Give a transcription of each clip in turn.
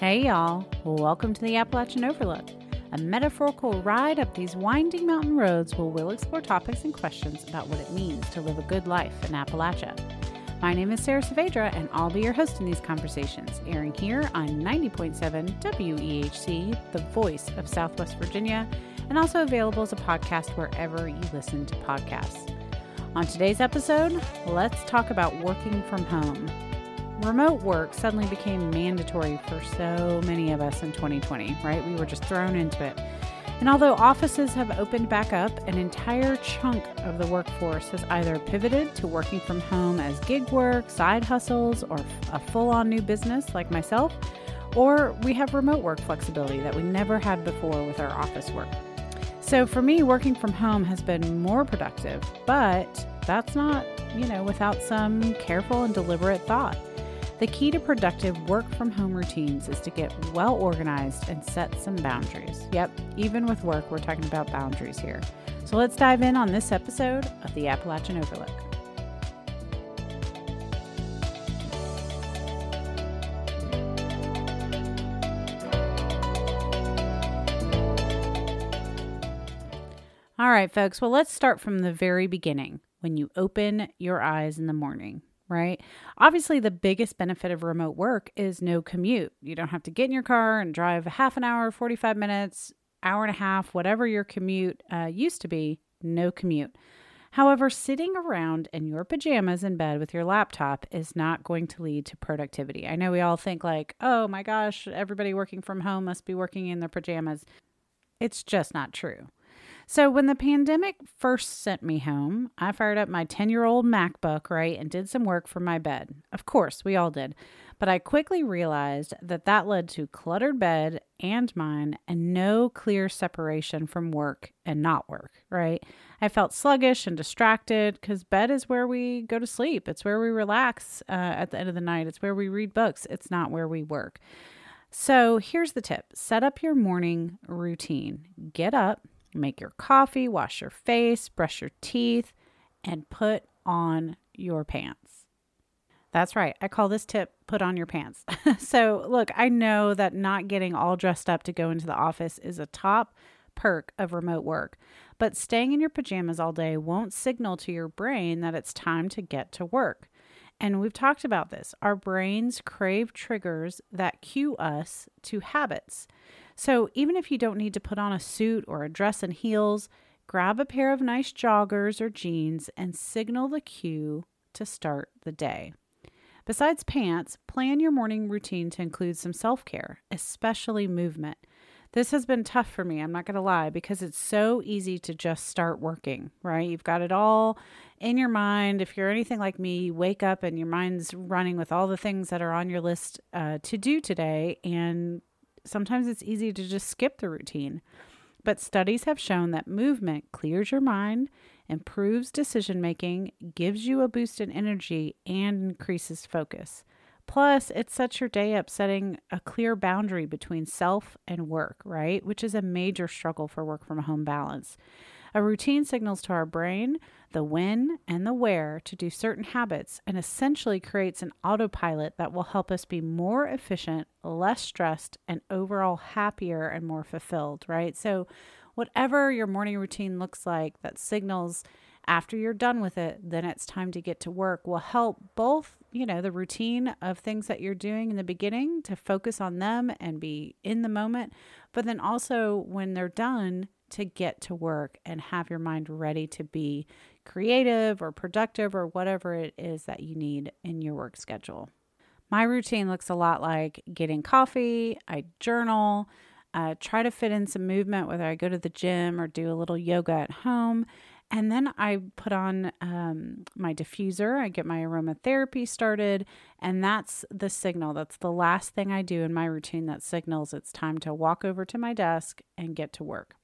Hey, y'all. Welcome to the Appalachian Overlook, a metaphorical ride up these winding mountain roads where we'll explore topics and questions about what it means to live a good life in Appalachia. My name is Sara Saavedra, and I'll be your host in these conversations, airing here on 90.7 WEHC, the voice of Southwest Virginia, and also available as a podcast wherever you listen to podcasts. On today's episode, let's talk about working from home. Remote work suddenly became mandatory for so many of us in 2020, right? We were just thrown into it. And although offices have opened back up, an entire chunk of the workforce has either pivoted to working from home as gig work, side hustles, or a full on new business like myself, or we have remote work flexibility that we never had before with our office work. So for me, working from home has been more productive, but that's not, you know, without some careful and deliberate thought. The key to productive work from home routines is to get well organized and set some boundaries. Yep, even with work, we're talking about boundaries here. So let's dive in on this episode of the Appalachian Overlook. All right, folks. Well, let's start from the very beginning when you open your eyes in the morning right? Obviously, the biggest benefit of remote work is no commute. You don't have to get in your car and drive half an hour, 45 minutes, hour and a half, whatever your commute uh, used to be, no commute. However, sitting around in your pajamas in bed with your laptop is not going to lead to productivity. I know we all think, like, oh my gosh, everybody working from home must be working in their pajamas. It's just not true. So, when the pandemic first sent me home, I fired up my 10 year old MacBook, right, and did some work from my bed. Of course, we all did. But I quickly realized that that led to cluttered bed and mine and no clear separation from work and not work, right? I felt sluggish and distracted because bed is where we go to sleep. It's where we relax uh, at the end of the night. It's where we read books. It's not where we work. So here's the tip set up your morning routine. Get up, Make your coffee, wash your face, brush your teeth, and put on your pants. That's right. I call this tip put on your pants. so, look, I know that not getting all dressed up to go into the office is a top perk of remote work, but staying in your pajamas all day won't signal to your brain that it's time to get to work. And we've talked about this. Our brains crave triggers that cue us to habits. So even if you don't need to put on a suit or a dress and heels, grab a pair of nice joggers or jeans and signal the cue to start the day. Besides pants, plan your morning routine to include some self care, especially movement. This has been tough for me, I'm not going to lie, because it's so easy to just start working, right? You've got it all in your mind. If you're anything like me, you wake up and your mind's running with all the things that are on your list uh, to do today, and sometimes it's easy to just skip the routine. But studies have shown that movement clears your mind, improves decision making, gives you a boost in energy, and increases focus. Plus, it sets your day up setting a clear boundary between self and work, right? Which is a major struggle for work from home balance. A routine signals to our brain the when and the where to do certain habits and essentially creates an autopilot that will help us be more efficient, less stressed, and overall happier and more fulfilled, right? So, whatever your morning routine looks like that signals after you're done with it, then it's time to get to work will help both, you know, the routine of things that you're doing in the beginning to focus on them and be in the moment, but then also when they're done, to get to work and have your mind ready to be creative or productive or whatever it is that you need in your work schedule. My routine looks a lot like getting coffee, I journal, uh, try to fit in some movement, whether I go to the gym or do a little yoga at home. And then I put on um, my diffuser. I get my aromatherapy started. And that's the signal. That's the last thing I do in my routine that signals it's time to walk over to my desk and get to work.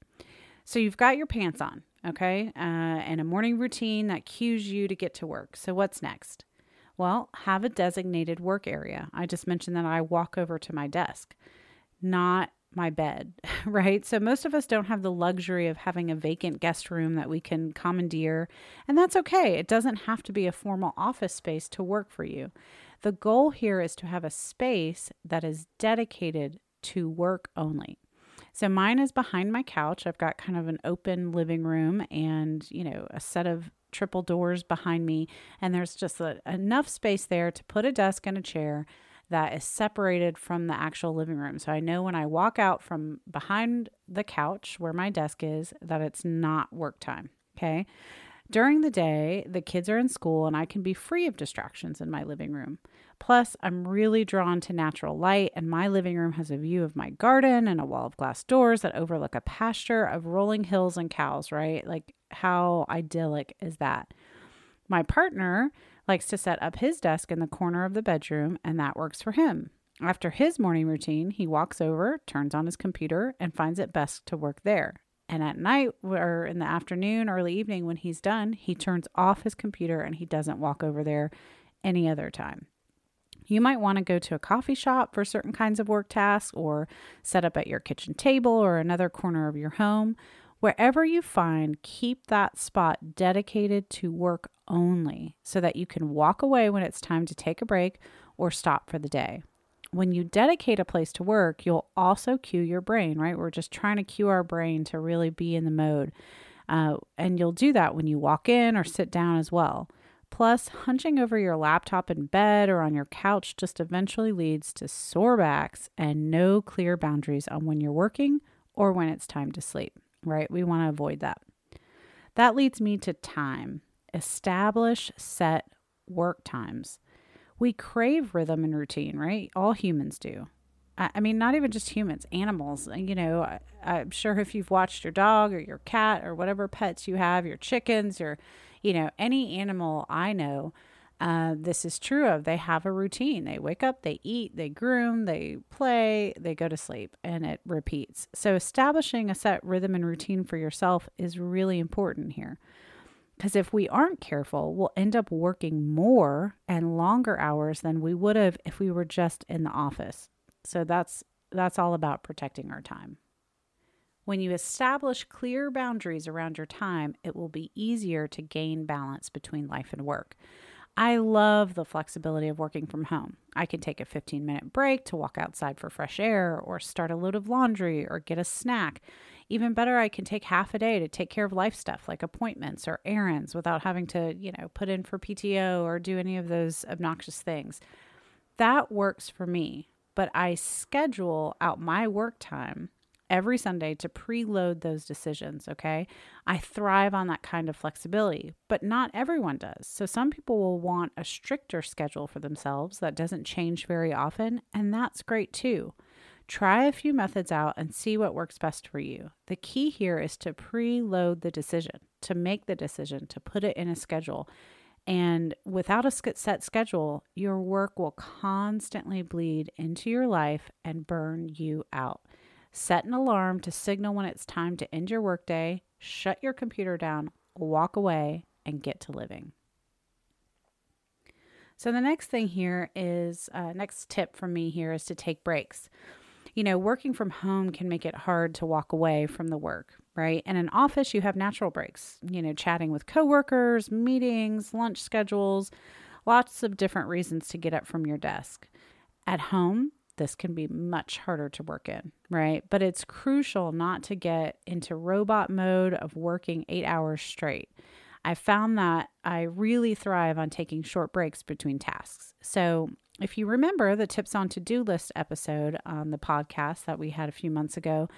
So you've got your pants on, okay, uh, and a morning routine that cues you to get to work. So what's next? Well, have a designated work area. I just mentioned that I walk over to my desk, not my bed, right? So most of us don't have the luxury of having a vacant guest room that we can commandeer, and that's okay. It doesn't have to be a formal office space to work for you. The goal here is to have a space that is dedicated to work only. So mine is behind my couch. I've got kind of an open living room and, you know, a set of triple doors behind me. And there's just a, enough space there to put a desk and a chair that is separated from the actual living room. So I know when I walk out from behind the couch where my desk is that it's not work time. Okay. During the day, the kids are in school and I can be free of distractions in my living room. Plus, I'm really drawn to natural light, and my living room has a view of my garden and a wall of glass doors that overlook a pasture of rolling hills and cows, right? Like, how idyllic is that? My partner likes to set up his desk in the corner of the bedroom, and that works for him. After his morning routine, he walks over, turns on his computer, and finds it best to work there. And at night or in the afternoon, early evening, when he's done, he turns off his computer and he doesn't walk over there any other time. You might want to go to a coffee shop for certain kinds of work tasks or set up at your kitchen table or another corner of your home. Wherever you find, keep that spot dedicated to work only so that you can walk away when it's time to take a break or stop for the day when you dedicate a place to work, you'll also cue your brain, right? We're just trying to cue our brain to really be in the mode. Uh, and you'll do that when you walk in or sit down as well. Plus, hunching over your laptop in bed or on your couch just eventually leads to sore backs and no clear boundaries on when you're working or when it's time to sleep, right? We want to avoid that. That leads me to time. Establish set work times we crave rhythm and routine, right? All humans do. I, mean, not even just humans, animals. You know, I, I'm sure if you've watched your dog or your cat or whatever pets you have, your chickens, or, you know, any animal I know, uh, this is true of. They have a routine. They wake up, they eat, they groom, they play, they go to sleep, and it repeats. So, establishing a set rhythm and routine for yourself is really important here. Because if we aren't careful, we'll end up working more and longer hours than we would have if we were just in the office. So that's that's all about protecting our time. When you establish clear boundaries around your time, it will be easier to gain balance between life and work. I love the flexibility of working from home. I can take a 15 minute break to walk outside for fresh air or start a load of laundry or get a snack. Even better, I can take half a day to take care of life stuff like appointments or errands without having to, you know, put in for PTO or do any of those obnoxious things. That works for me, but I schedule out my work time every Sunday to preload those decisions, okay? I thrive on that kind of flexibility, but not everyone does. So some people will want a stricter schedule for themselves that doesn't change very often, and that's great too. Try a few methods out and see what works best for you. The key here is to preload the decision, to make the decision, to put it in a schedule. And without a set schedule, your work will constantly bleed into your life and burn you out. Set an alarm to signal when it's time to end your workday, shut your computer down, walk away, and get to living. So, the next thing here is, uh, next tip from me here is to take breaks you know, working from home can make it hard to walk away from the work, right? In an office, you have natural breaks, you know, chatting with coworkers, meetings, lunch schedules, lots of different reasons to get up from your desk. At home, this can be much harder to work in, right? But it's crucial not to get into robot mode of working eight hours straight. I found that I really thrive on taking short breaks between tasks. So if you remember the tips on to do list episode on the podcast that we had a few months ago,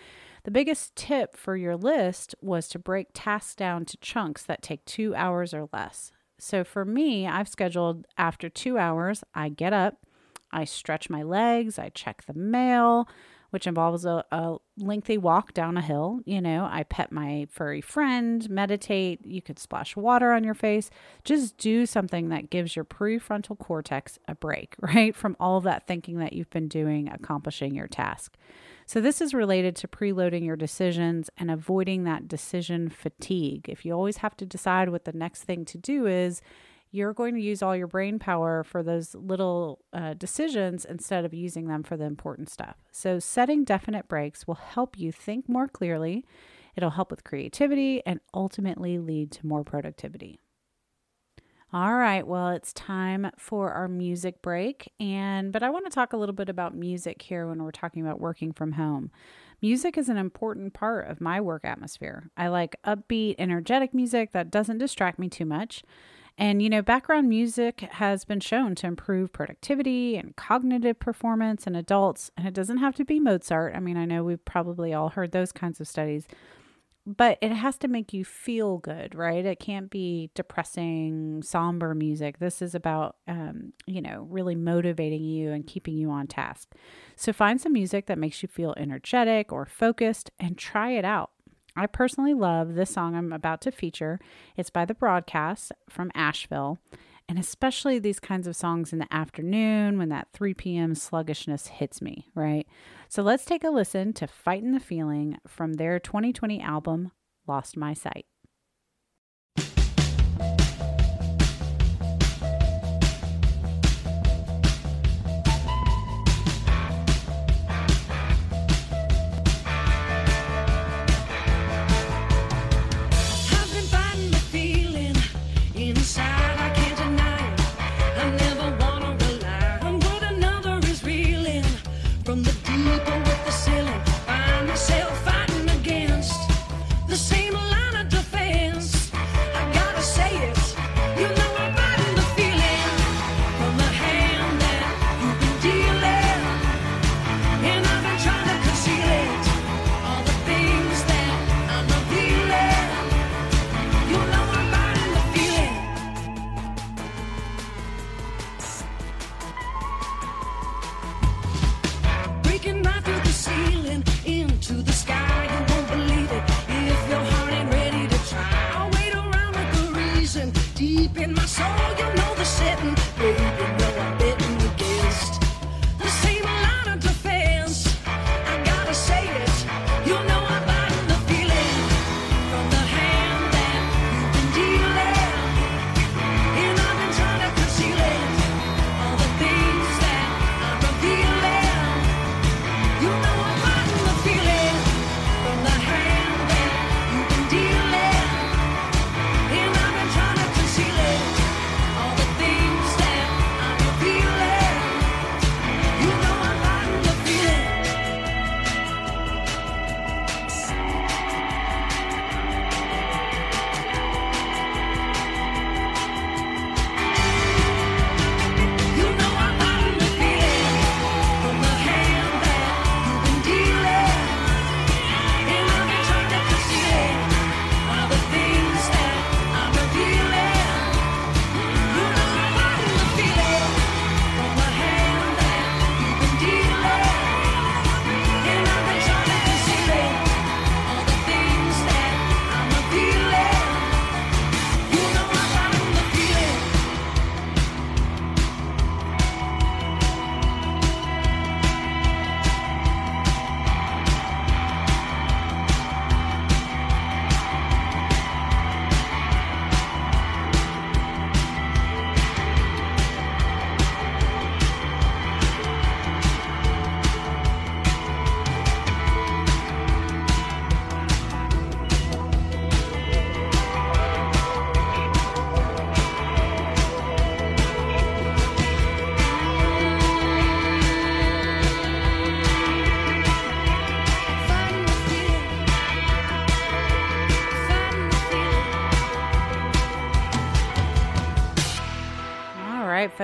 the biggest tip for your list was to break tasks down to chunks that take two hours or less. So for me, I've scheduled after two hours, I get up, I stretch my legs, I check the mail, which involves a, a lengthy walk down a hill. You know, I pet my furry friend, meditate. You could splash water on your face. Just do something that gives your prefrontal cortex a break, right? From all of that thinking that you've been doing, accomplishing your task. So, this is related to preloading your decisions and avoiding that decision fatigue. If you always have to decide what the next thing to do is, you're going to use all your brain power for those little uh, decisions instead of using them for the important stuff. So, setting definite breaks will help you think more clearly. It'll help with creativity and ultimately lead to more productivity. All right, well, it's time for our music break. And, but I want to talk a little bit about music here when we're talking about working from home. Music is an important part of my work atmosphere. I like upbeat, energetic music that doesn't distract me too much. And, you know, background music has been shown to improve productivity and cognitive performance in adults. And it doesn't have to be Mozart. I mean, I know we've probably all heard those kinds of studies, but it has to make you feel good, right? It can't be depressing, somber music. This is about, um, you know, really motivating you and keeping you on task. So find some music that makes you feel energetic or focused and try it out. I personally love this song I'm about to feature. It's by The Broadcast from Asheville, and especially these kinds of songs in the afternoon when that 3 p.m. sluggishness hits me, right? So let's take a listen to Fighting the Feeling from their 2020 album, Lost My Sight.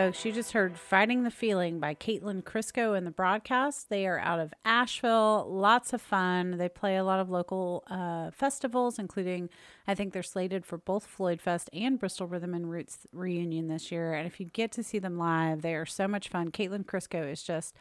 Folks, you just heard Fighting the Feeling by Caitlin Krisko in the broadcast. They are out of Asheville. Lots of fun. They play a lot of local uh, festivals, including, I think they're slated for both Floyd Fest and Bristol Rhythm and Roots reunion this year. And if you get to see them live, they are so much fun. Caitlin Krisko is just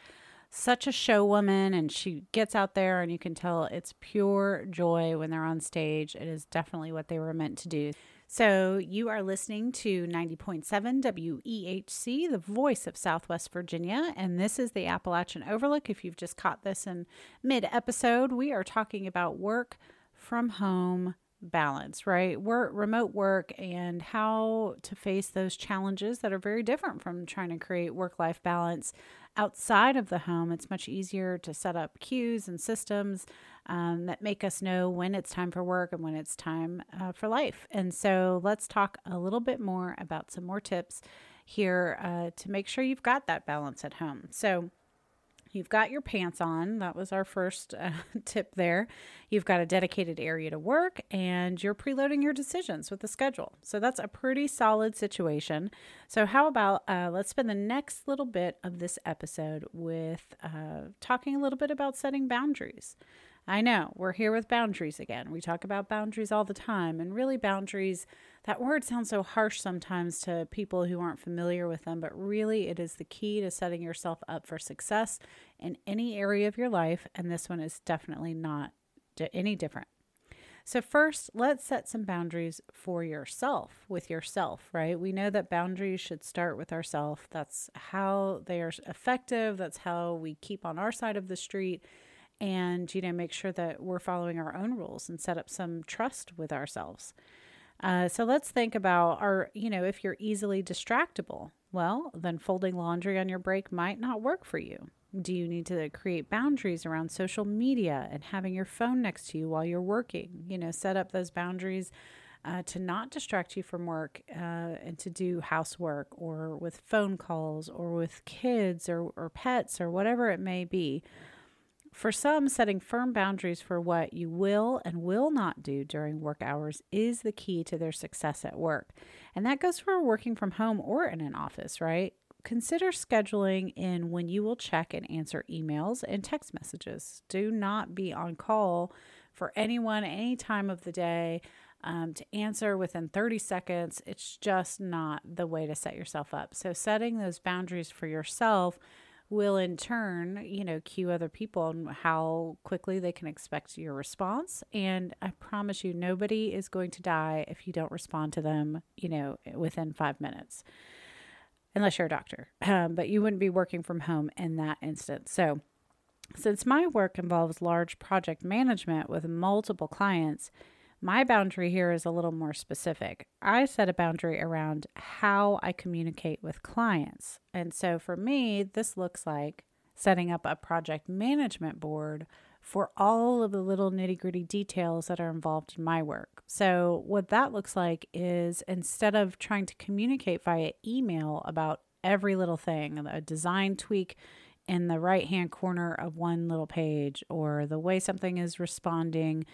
such a show woman and she gets out there and you can tell it's pure joy when they're on stage. It is definitely what they were meant to do. So, you are listening to 90.7 WEHC, the voice of Southwest Virginia, and this is the Appalachian Overlook. If you've just caught this in mid episode, we are talking about work from home balance, right? Work, remote work, and how to face those challenges that are very different from trying to create work life balance outside of the home. It's much easier to set up cues and systems um, that make us know when it's time for work and when it's time uh, for life. And so let's talk a little bit more about some more tips here uh, to make sure you've got that balance at home. So, You've got your pants on. That was our first uh, tip there. You've got a dedicated area to work and you're preloading your decisions with the schedule. So that's a pretty solid situation. So, how about uh, let's spend the next little bit of this episode with uh, talking a little bit about setting boundaries. I know we're here with boundaries again. We talk about boundaries all the time, and really, boundaries, that word sounds so harsh sometimes to people who aren't familiar with them, but really, it is the key to setting yourself up for success in any area of your life. And this one is definitely not any different. So, first, let's set some boundaries for yourself with yourself, right? We know that boundaries should start with ourselves. That's how they are effective, that's how we keep on our side of the street and you know make sure that we're following our own rules and set up some trust with ourselves. Uh, so let's think about our you know if you're easily distractible well then folding laundry on your break might not work for you. Do you need to create boundaries around social media and having your phone next to you while you're working? You know set up those boundaries uh, to not distract you from work uh, and to do housework or with phone calls or with kids or, or pets or whatever it may be for some, setting firm boundaries for what you will and will not do during work hours is the key to their success at work. And that goes for working from home or in an office, right? Consider scheduling in when you will check and answer emails and text messages. Do not be on call for anyone any time of the day um, to answer within 30 seconds. It's just not the way to set yourself up. So, setting those boundaries for yourself will in turn, you know, cue other people on how quickly they can expect your response. And I promise you, nobody is going to die if you don't respond to them, you know, within five minutes, unless you're a doctor. Um, but you wouldn't be working from home in that instance. So, since my work involves large project management with multiple clients, my boundary here is a little more specific. I set a boundary around how I communicate with clients. And so for me, this looks like setting up a project management board for all of the little nitty gritty details that are involved in my work. So, what that looks like is instead of trying to communicate via email about every little thing, a design tweak in the right hand corner of one little page, or the way something is responding,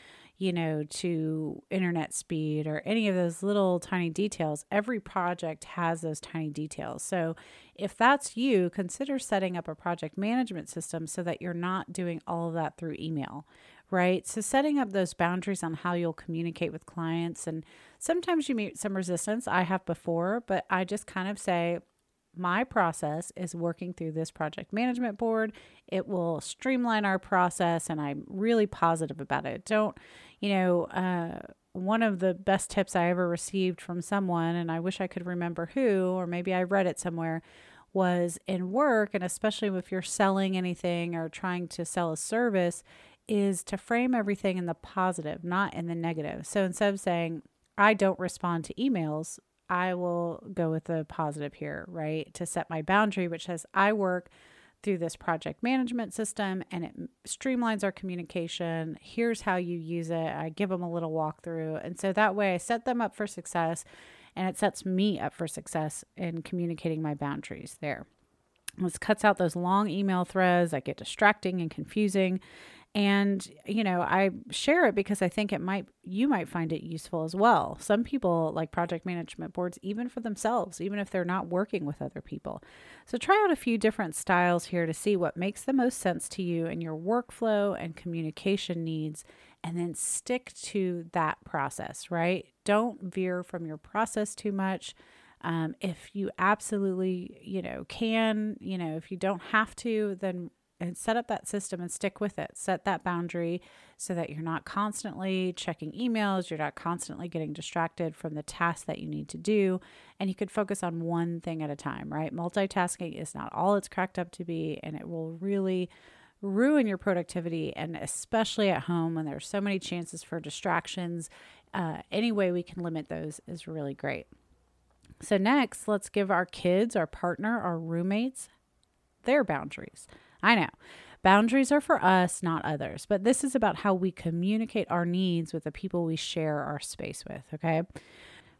you know, to internet speed or any of those little tiny details. Every project has those tiny details. So, if that's you, consider setting up a project management system so that you're not doing all of that through email, right? So, setting up those boundaries on how you'll communicate with clients. And sometimes you meet some resistance. I have before, but I just kind of say, my process is working through this project management board. It will streamline our process, and I'm really positive about it. Don't, you know, uh, one of the best tips I ever received from someone, and I wish I could remember who, or maybe I read it somewhere, was in work, and especially if you're selling anything or trying to sell a service, is to frame everything in the positive, not in the negative. So instead of saying, I don't respond to emails, I will go with the positive here, right? To set my boundary, which says I work through this project management system and it streamlines our communication. Here's how you use it. I give them a little walkthrough. And so that way I set them up for success and it sets me up for success in communicating my boundaries there. This cuts out those long email threads that get distracting and confusing and, you know, I share it because I think it might, you might find it useful as well. Some people like project management boards, even for themselves, even if they're not working with other people. So try out a few different styles here to see what makes the most sense to you and your workflow and communication needs, and then stick to that process, right? Don't veer from your process too much. Um, if you absolutely, you know, can, you know, if you don't have to, then and set up that system and stick with it. Set that boundary so that you're not constantly checking emails, you're not constantly getting distracted from the tasks that you need to do, and you could focus on one thing at a time, right? Multitasking is not all it's cracked up to be, and it will really ruin your productivity, and especially at home when there's so many chances for distractions. Uh, any way we can limit those is really great. So, next, let's give our kids, our partner, our roommates their boundaries. I know. Boundaries are for us, not others. But this is about how we communicate our needs with the people we share our space with, okay?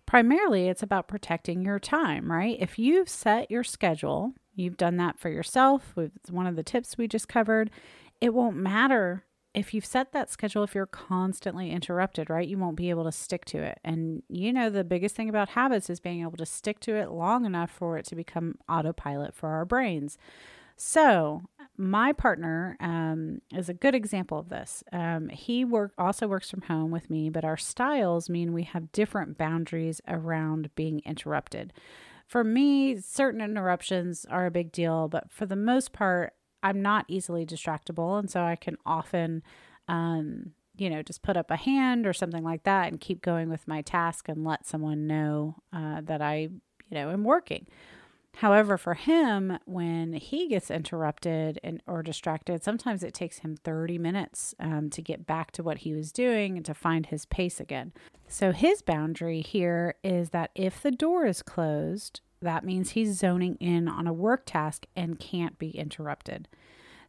Primarily, it's about protecting your time, right? If you've set your schedule, you've done that for yourself, with one of the tips we just covered, it won't matter if you've set that schedule, if you're constantly interrupted, right, you won't be able to stick to it. And you know, the biggest thing about habits is being able to stick to it long enough for it to become autopilot for our brains. So, my partner um, is a good example of this. Um, he work also works from home with me, but our styles mean we have different boundaries around being interrupted. For me, certain interruptions are a big deal, but for the most part, I'm not easily distractible, and so I can often, um, you know, just put up a hand or something like that and keep going with my task and let someone know uh, that I, you know, am working. However, for him, when he gets interrupted and or distracted, sometimes it takes him 30 minutes um, to get back to what he was doing and to find his pace again. So his boundary here is that if the door is closed, that means he's zoning in on a work task and can't be interrupted.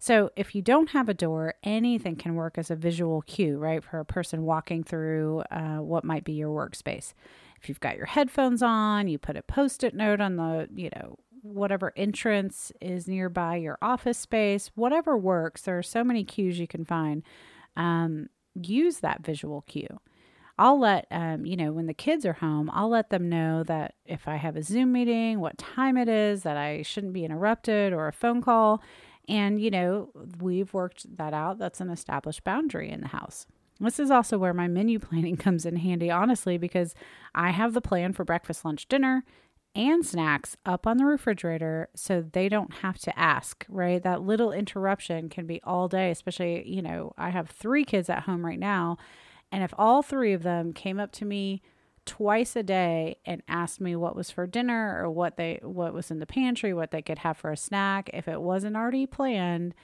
So, if you don't have a door, anything can work as a visual cue, right, for a person walking through uh, what might be your workspace. If you've got your headphones on, you put a post it note on the, you know, whatever entrance is nearby your office space, whatever works. There are so many cues you can find. Um, use that visual cue. I'll let, um, you know, when the kids are home, I'll let them know that if I have a Zoom meeting, what time it is, that I shouldn't be interrupted or a phone call. And, you know, we've worked that out. That's an established boundary in the house. This is also where my menu planning comes in handy, honestly, because I have the plan for breakfast, lunch, dinner, and snacks up on the refrigerator so they don't have to ask, right? That little interruption can be all day, especially, you know, I have three kids at home right now and if all three of them came up to me twice a day and asked me what was for dinner or what they what was in the pantry, what they could have for a snack, if it wasn't already planned,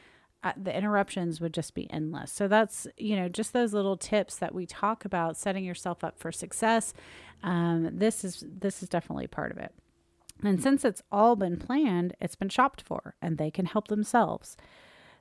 the interruptions would just be endless. So that's, you know, just those little tips that we talk about setting yourself up for success. Um, this is this is definitely part of it. And since it's all been planned, it's been shopped for and they can help themselves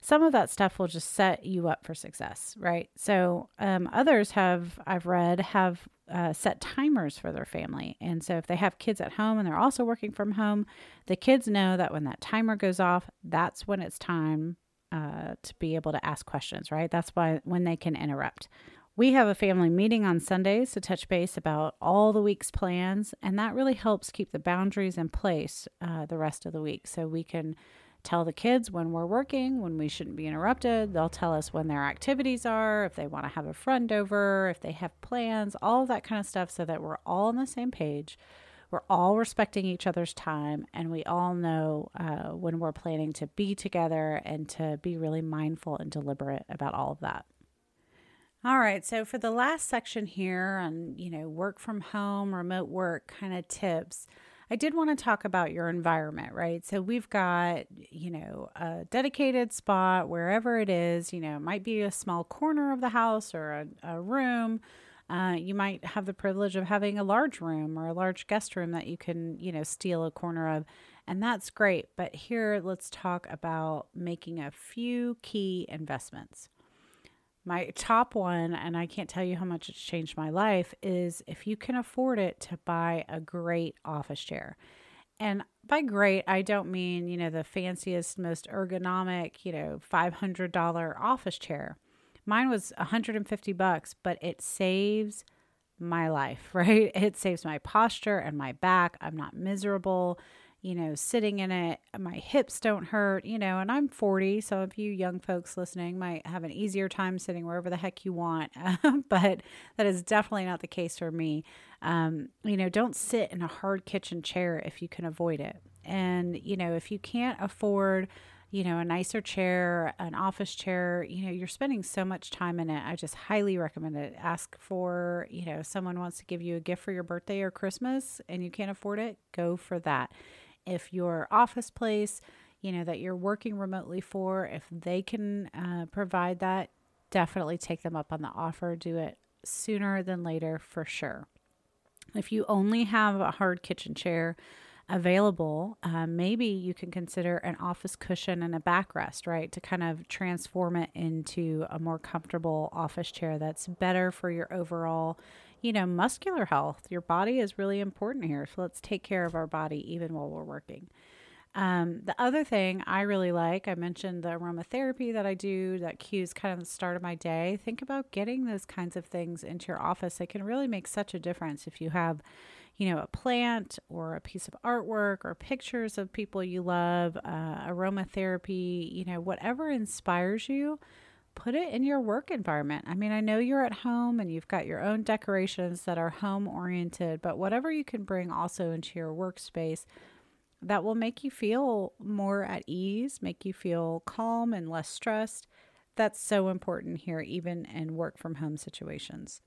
some of that stuff will just set you up for success, right? So, um, others have, I've read, have uh, set timers for their family. And so, if they have kids at home and they're also working from home, the kids know that when that timer goes off, that's when it's time uh, to be able to ask questions, right? That's why when they can interrupt. We have a family meeting on Sundays to touch base about all the week's plans, and that really helps keep the boundaries in place uh, the rest of the week so we can tell the kids when we're working, when we shouldn't be interrupted. They'll tell us when their activities are, if they want to have a friend over, if they have plans, all that kind of stuff, so that we're all on the same page. We're all respecting each other's time, and we all know uh, when we're planning to be together and to be really mindful and deliberate about all of that. All right, so for the last section here on, you know, work from home, remote work kind of tips, I did want to talk about your environment, right? So we've got, you know, a dedicated spot wherever it is, you know, it might be a small corner of the house or a, a room. Uh, you might have the privilege of having a large room or a large guest room that you can, you know, steal a corner of. And that's great. But here, let's talk about making a few key investments. My top one, and I can't tell you how much it's changed my life, is if you can afford it to buy a great office chair. And by great, I don't mean, you know, the fanciest, most ergonomic, you know, $500 office chair. Mine was 150 bucks, but it saves my life, right? It saves my posture and my back. I'm not miserable you know, sitting in it, my hips don't hurt, you know, and I'm 40. So if you young folks listening might have an easier time sitting wherever the heck you want, but that is definitely not the case for me. Um, you know, don't sit in a hard kitchen chair if you can avoid it. And, you know, if you can't afford, you know, a nicer chair, an office chair, you know, you're spending so much time in it. I just highly recommend it. Ask for, you know, someone wants to give you a gift for your birthday or Christmas and you can't afford it, go for that if your office place, you know, that you're working remotely for, if they can uh, provide that, definitely take them up on the offer. Do it sooner than later for sure. If you only have a hard kitchen chair, available, uh, maybe you can consider an office cushion and a backrest, right? To kind of transform it into a more comfortable office chair that's better for your overall, you know, muscular health. Your body is really important here. So let's take care of our body even while we're working. Um, the other thing I really like, I mentioned the aromatherapy that I do that cues kind of the start of my day. Think about getting those kinds of things into your office. It can really make such a difference if you have, you know, a plant or a piece of artwork or pictures of people you love, uh, aromatherapy, you know, whatever inspires you. Put it in your work environment. I mean, I know you're at home and you've got your own decorations that are home oriented, but whatever you can bring also into your workspace, that will make you feel more at ease, make you feel calm and less stressed. That's so important here, even in work from home situations.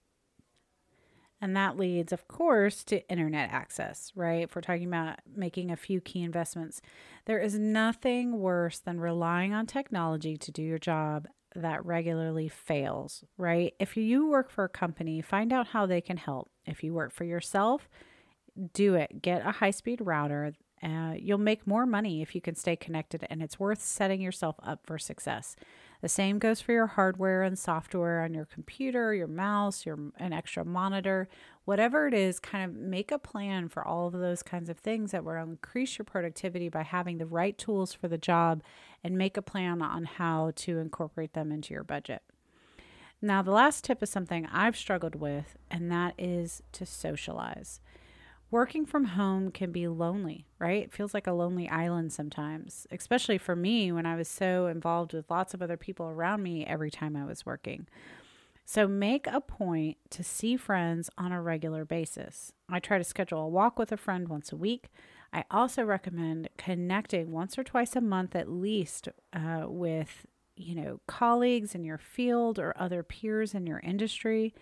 And that leads, of course, to internet access, right? If we're talking about making a few key investments, there is nothing worse than relying on technology to do your job that regularly fails, right? If you work for a company, find out how they can help. If you work for yourself, do it. Get a high speed router uh, you'll make more money if you can stay connected, and it's worth setting yourself up for success. The same goes for your hardware and software on your computer, your mouse, your an extra monitor, whatever it is. Kind of make a plan for all of those kinds of things that will increase your productivity by having the right tools for the job, and make a plan on how to incorporate them into your budget. Now, the last tip is something I've struggled with, and that is to socialize working from home can be lonely, right? It feels like a lonely island sometimes, especially for me when I was so involved with lots of other people around me every time I was working. So make a point to see friends on a regular basis. I try to schedule a walk with a friend once a week. I also recommend connecting once or twice a month at least uh, with you know colleagues in your field or other peers in your industry.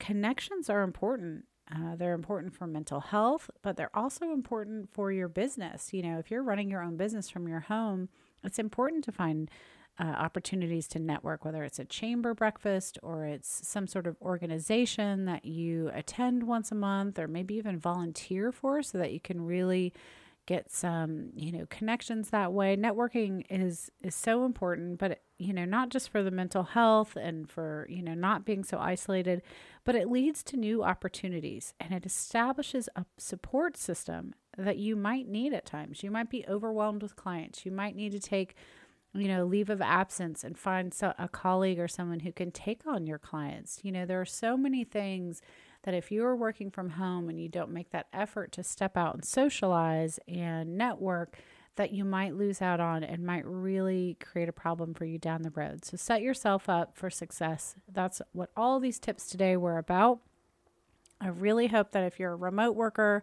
Connections are important uh, they're important for mental health, but they're also important for your business. You know, if you're running your own business from your home, it's important to find uh, opportunities to network, whether it's a chamber breakfast or it's some sort of organization that you attend once a month or maybe even volunteer for so that you can really get some you know connections that way. Networking is is so important but you know not just for the mental health and for you know not being so isolated but it leads to new opportunities and it establishes a support system that you might need at times. You might be overwhelmed with clients. You might need to take you know leave of absence and find so, a colleague or someone who can take on your clients. You know there are so many things that if you are working from home and you don't make that effort to step out and socialize and network, that you might lose out on and might really create a problem for you down the road. So set yourself up for success. That's what all these tips today were about. I really hope that if you're a remote worker,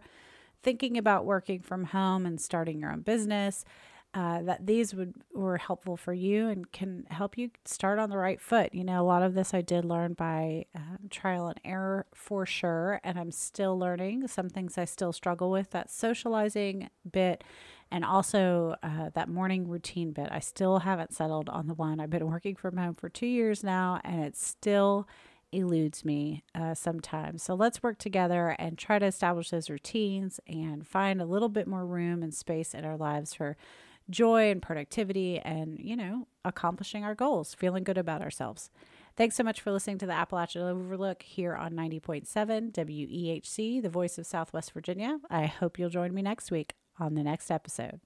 thinking about working from home and starting your own business, uh, that these would were helpful for you and can help you start on the right foot. You know, a lot of this I did learn by um, trial and error for sure, and I'm still learning. Some things I still struggle with. That socializing bit, and also uh, that morning routine bit. I still haven't settled on the one. I've been working from home for two years now, and it still eludes me uh, sometimes. So let's work together and try to establish those routines and find a little bit more room and space in our lives for joy and productivity and, you know, accomplishing our goals, feeling good about ourselves. Thanks so much for listening to the Appalachian Overlook here on 90.7 WEHC, the voice of Southwest Virginia. I hope you'll join me next week on the next episode.